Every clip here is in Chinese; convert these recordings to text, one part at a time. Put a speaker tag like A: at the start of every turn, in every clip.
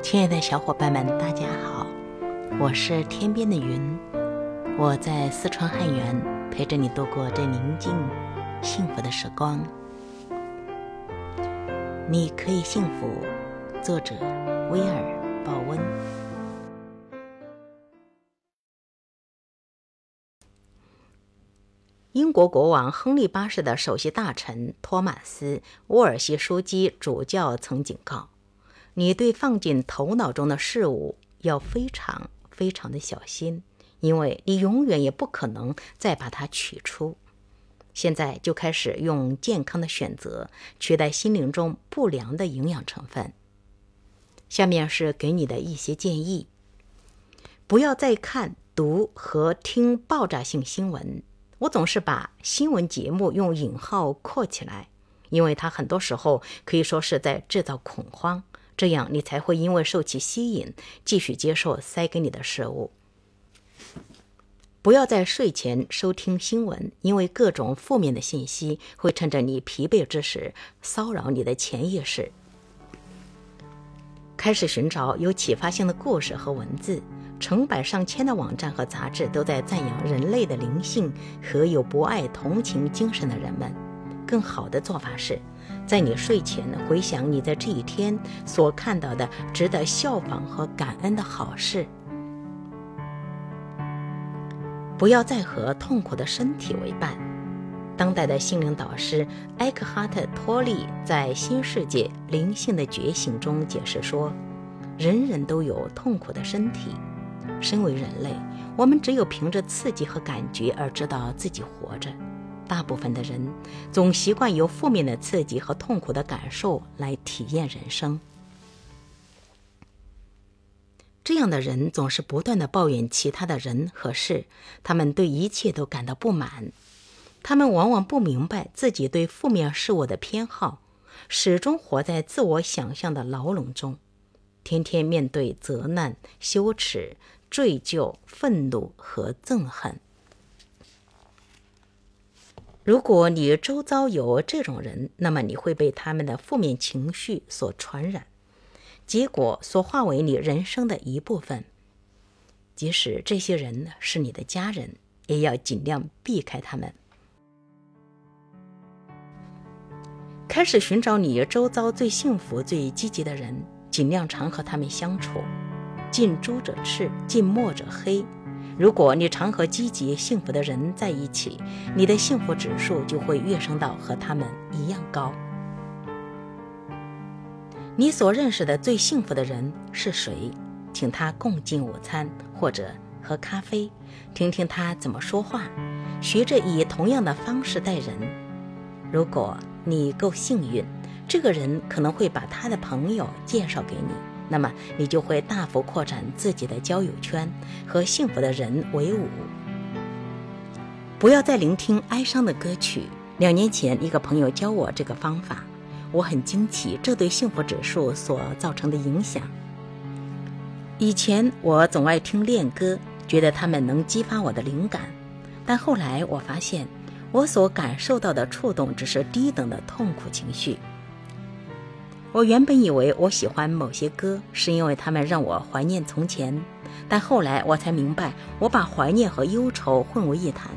A: 亲爱的小伙伴们，大家好，我是天边的云，我在四川汉源陪着你度过这宁静、幸福的时光。你可以幸福。作者：威尔·鲍温。英国国王亨利八世的首席大臣托马斯·沃尔西枢机主教曾警告。你对放进头脑中的事物要非常非常的小心，因为你永远也不可能再把它取出。现在就开始用健康的选择取代心灵中不良的营养成分。下面是给你的一些建议：不要再看、读和听爆炸性新闻。我总是把新闻节目用引号括起来，因为它很多时候可以说是在制造恐慌。这样，你才会因为受其吸引，继续接受塞给你的食物。不要在睡前收听新闻，因为各种负面的信息会趁着你疲惫之时骚扰你的潜意识。开始寻找有启发性的故事和文字，成百上千的网站和杂志都在赞扬人类的灵性和有博爱同情精神的人们。更好的做法是。在你睡前回想你在这一天所看到的值得效仿和感恩的好事，不要再和痛苦的身体为伴。当代的心灵导师埃克哈特·托利在《新世界灵性的觉醒》中解释说：“人人都有痛苦的身体，身为人类，我们只有凭着刺激和感觉而知道自己活着。”大部分的人总习惯由负面的刺激和痛苦的感受来体验人生。这样的人总是不断的抱怨其他的人和事，他们对一切都感到不满。他们往往不明白自己对负面事物的偏好，始终活在自我想象的牢笼中，天天面对责难、羞耻、追究、愤怒和憎恨。如果你周遭有这种人，那么你会被他们的负面情绪所传染，结果所化为你人生的一部分。即使这些人是你的家人，也要尽量避开他们。开始寻找你周遭最幸福、最积极的人，尽量常和他们相处。近朱者赤，近墨者黑。如果你常和积极幸福的人在一起，你的幸福指数就会跃升到和他们一样高。你所认识的最幸福的人是谁？请他共进午餐或者喝咖啡，听听他怎么说话，学着以同样的方式待人。如果你够幸运，这个人可能会把他的朋友介绍给你。那么你就会大幅扩展自己的交友圈，和幸福的人为伍。不要再聆听哀伤的歌曲。两年前，一个朋友教我这个方法，我很惊奇这对幸福指数所造成的影响。以前我总爱听恋歌，觉得他们能激发我的灵感，但后来我发现，我所感受到的触动只是低等的痛苦情绪。我原本以为我喜欢某些歌是因为他们让我怀念从前，但后来我才明白，我把怀念和忧愁混为一谈。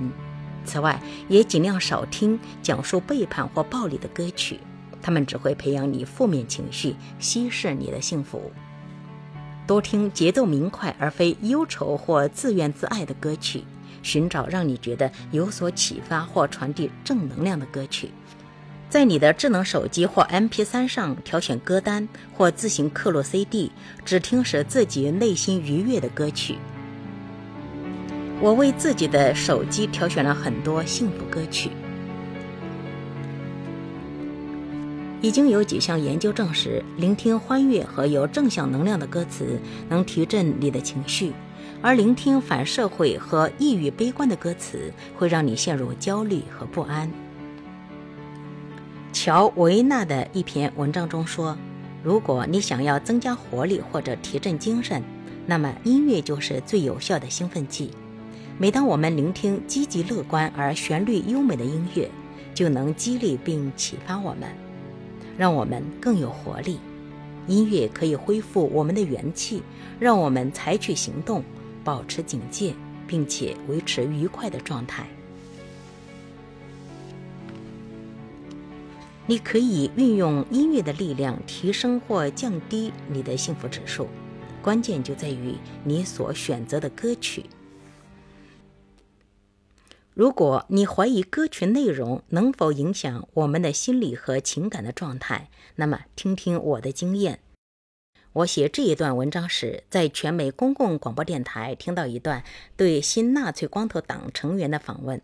A: 此外，也尽量少听讲述背叛或暴力的歌曲，他们只会培养你负面情绪，稀释你的幸福。多听节奏明快而非忧愁或自怨自艾的歌曲，寻找让你觉得有所启发或传递正能量的歌曲。在你的智能手机或 MP3 上挑选歌单，或自行刻录 CD，只听使自己内心愉悦的歌曲。我为自己的手机挑选了很多幸福歌曲。已经有几项研究证实，聆听欢悦和有正向能量的歌词能提振你的情绪，而聆听反社会和抑郁悲观的歌词会让你陷入焦虑和不安。乔维纳的一篇文章中说：“如果你想要增加活力或者提振精神，那么音乐就是最有效的兴奋剂。每当我们聆听积极乐观而旋律优美的音乐，就能激励并启发我们，让我们更有活力。音乐可以恢复我们的元气，让我们采取行动，保持警戒，并且维持愉快的状态。你可以运用音乐的力量提升或降低你的幸福指数，关键就在于你所选择的歌曲。如果你怀疑歌曲内容能否影响我们的心理和情感的状态，那么听听我的经验。我写这一段文章时，在全美公共广播电台听到一段对新纳粹光头党成员的访问。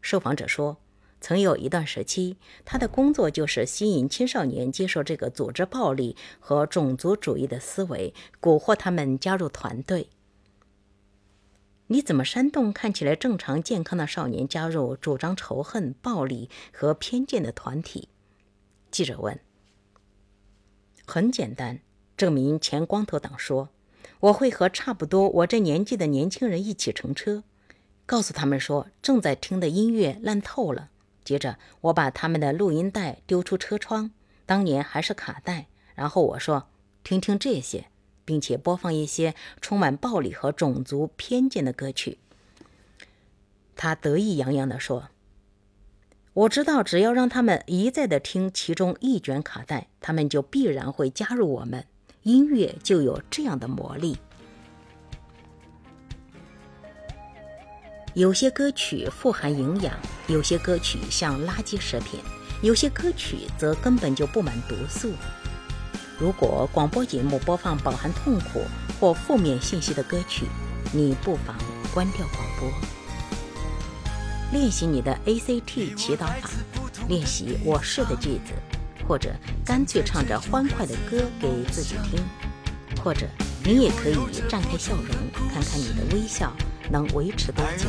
A: 受访者说。曾有一段时期，他的工作就是吸引青少年接受这个组织暴力和种族主义的思维，蛊惑他们加入团队。你怎么煽动看起来正常健康的少年加入主张仇恨、暴力和偏见的团体？记者问。很简单，这名前光头党说：“我会和差不多我这年纪的年轻人一起乘车，告诉他们说正在听的音乐烂透了。”接着，我把他们的录音带丢出车窗，当年还是卡带。然后我说：“听听这些，并且播放一些充满暴力和种族偏见的歌曲。”他得意洋洋地说：“我知道，只要让他们一再的听其中一卷卡带，他们就必然会加入我们。音乐就有这样的魔力。”有些歌曲富含营养，有些歌曲像垃圾食品，有些歌曲则根本就布满毒素。如果广播节目播放饱含痛苦或负面信息的歌曲，你不妨关掉广播。练习你的 ACT 祈祷法，练习我是的句子，或者干脆唱着欢快的歌给自己听，或者你也可以绽开笑容，看看你的微笑。能维持多久？